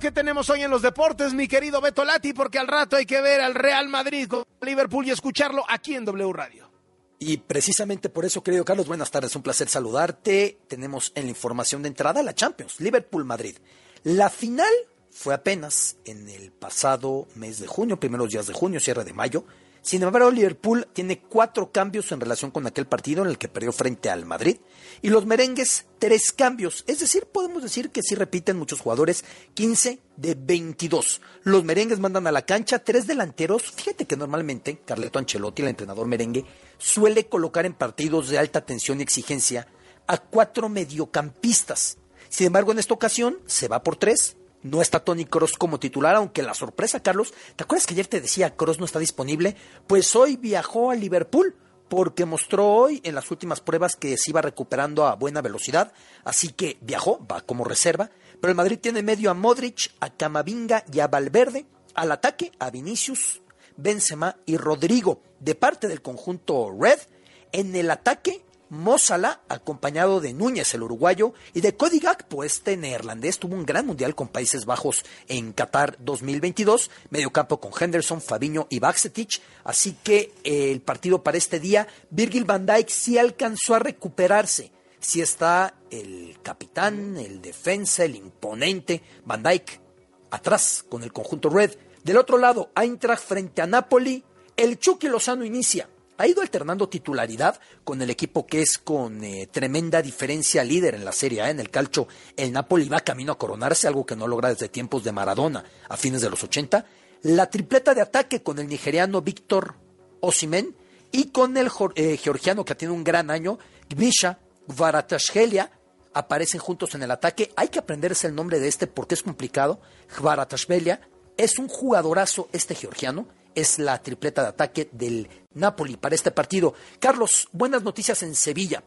¿Qué tenemos hoy en los deportes, mi querido Beto Lati? Porque al rato hay que ver al Real Madrid con Liverpool y escucharlo aquí en W Radio. Y precisamente por eso, querido Carlos, buenas tardes, un placer saludarte. Tenemos en la información de entrada la Champions, Liverpool-Madrid. La final fue apenas en el pasado mes de junio, primeros días de junio, cierre de mayo. Sin embargo, Liverpool tiene cuatro cambios en relación con aquel partido en el que perdió frente al Madrid. Y los merengues, tres cambios. Es decir, podemos decir que sí repiten muchos jugadores, 15 de 22. Los merengues mandan a la cancha tres delanteros. Fíjate que normalmente Carleto Ancelotti, el entrenador merengue, suele colocar en partidos de alta tensión y exigencia a cuatro mediocampistas. Sin embargo, en esta ocasión se va por tres no está Tony Cross como titular, aunque la sorpresa, Carlos, ¿te acuerdas que ayer te decía Cross no está disponible? Pues hoy viajó a Liverpool porque mostró hoy en las últimas pruebas que se iba recuperando a buena velocidad, así que viajó, va como reserva, pero el Madrid tiene medio a Modric, a Camavinga y a Valverde, al ataque a Vinicius, Benzema y Rodrigo, de parte del conjunto Red, en el ataque Mozala, acompañado de Núñez, el uruguayo, y de Cody Gakpo, este neerlandés, tuvo un gran mundial con Países Bajos en Qatar 2022, medio campo con Henderson, Fabiño y Baxetich, así que el partido para este día, Virgil van Dijk sí alcanzó a recuperarse, sí está el capitán, el defensa, el imponente Van Dijk, atrás con el conjunto Red, del otro lado, Eintracht frente a Napoli, el Chucky Lozano inicia, ha ido alternando titularidad con el equipo que es con eh, tremenda diferencia líder en la Serie A. En el calcio, el Napoli va camino a coronarse, algo que no logra desde tiempos de Maradona a fines de los 80. La tripleta de ataque con el nigeriano Víctor Osimen y con el eh, georgiano que tenido un gran año, Gmisha Varatashvelia, aparecen juntos en el ataque. Hay que aprenderse el nombre de este porque es complicado. Varatashvelia es un jugadorazo este georgiano es la tripleta de ataque del Napoli para este partido. Carlos, buenas noticias en Sevilla.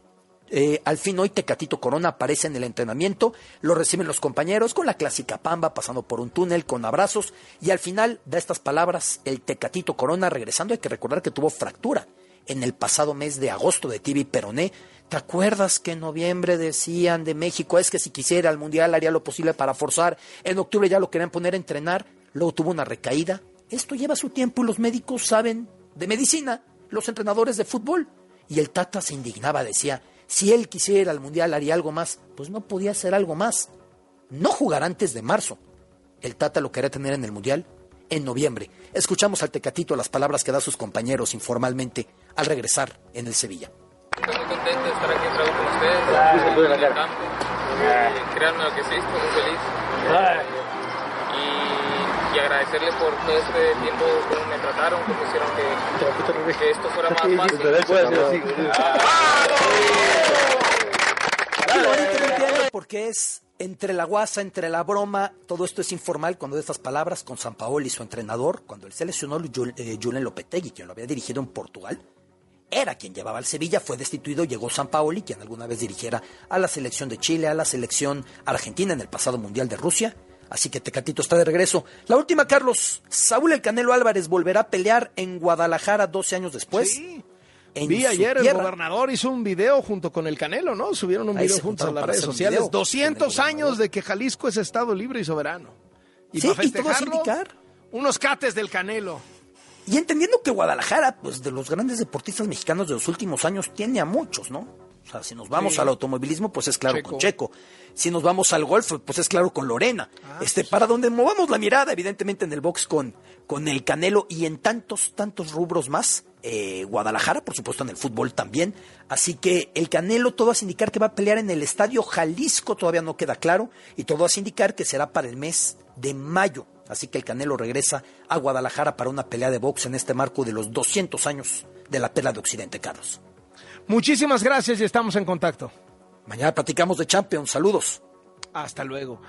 Eh, al fin hoy Tecatito Corona aparece en el entrenamiento, lo reciben los compañeros con la clásica pamba, pasando por un túnel con abrazos y al final da estas palabras el Tecatito Corona regresando. Hay que recordar que tuvo fractura en el pasado mes de agosto de Tibi Peroné. ¿Te acuerdas que en noviembre decían de México es que si quisiera el Mundial haría lo posible para forzar? En octubre ya lo querían poner a entrenar, luego tuvo una recaída, esto lleva su tiempo y los médicos saben de medicina, los entrenadores de fútbol. Y el Tata se indignaba, decía, si él quisiera al Mundial haría algo más. Pues no podía hacer algo más. No jugar antes de marzo. El Tata lo quería tener en el Mundial en noviembre. Escuchamos al Tecatito las palabras que da sus compañeros informalmente al regresar en el Sevilla. Estoy muy contento de estar aquí otra vez con ustedes, en el campo. Créanme lo que sí, estoy muy feliz y agradecerles por todo este tiempo cómo me trataron, cómo hicieron que, que esto fuera más fácil. Porque es entre la guasa, entre la broma, todo esto es informal cuando de estas palabras con San Paolo y su entrenador, cuando él seleccionó eh, Julen Lopetegui, quien lo había dirigido en Portugal, era quien llevaba al Sevilla, fue destituido, llegó San Paoli, quien alguna vez dirigiera a la selección de Chile, a la selección argentina en el pasado Mundial de Rusia, Así que Tecatito está de regreso. La última, Carlos. Saúl El Canelo Álvarez volverá a pelear en Guadalajara 12 años después. Sí. Vi ayer el gobernador hizo un video junto con el Canelo, ¿no? Subieron un video juntos a las redes sociales. 200 años de que Jalisco es estado libre y soberano. Y sí, y todo indicar. Unos cates del Canelo. Y entendiendo que Guadalajara, pues de los grandes deportistas mexicanos de los últimos años, tiene a muchos, ¿no? O sea, si nos vamos al automovilismo, pues es claro con Checo. Si nos vamos al golf, pues es claro con Lorena. Ah, este, para donde movamos la mirada, evidentemente en el box con, con el Canelo y en tantos, tantos rubros más. Eh, Guadalajara, por supuesto, en el fútbol también. Así que el Canelo todo hace indicar que va a pelear en el estadio Jalisco, todavía no queda claro, y todo hace indicar que será para el mes de mayo. Así que el Canelo regresa a Guadalajara para una pelea de box en este marco de los 200 años de la Perla de Occidente, Carlos. Muchísimas gracias y estamos en contacto. Mañana platicamos de Champions. Saludos. Hasta luego.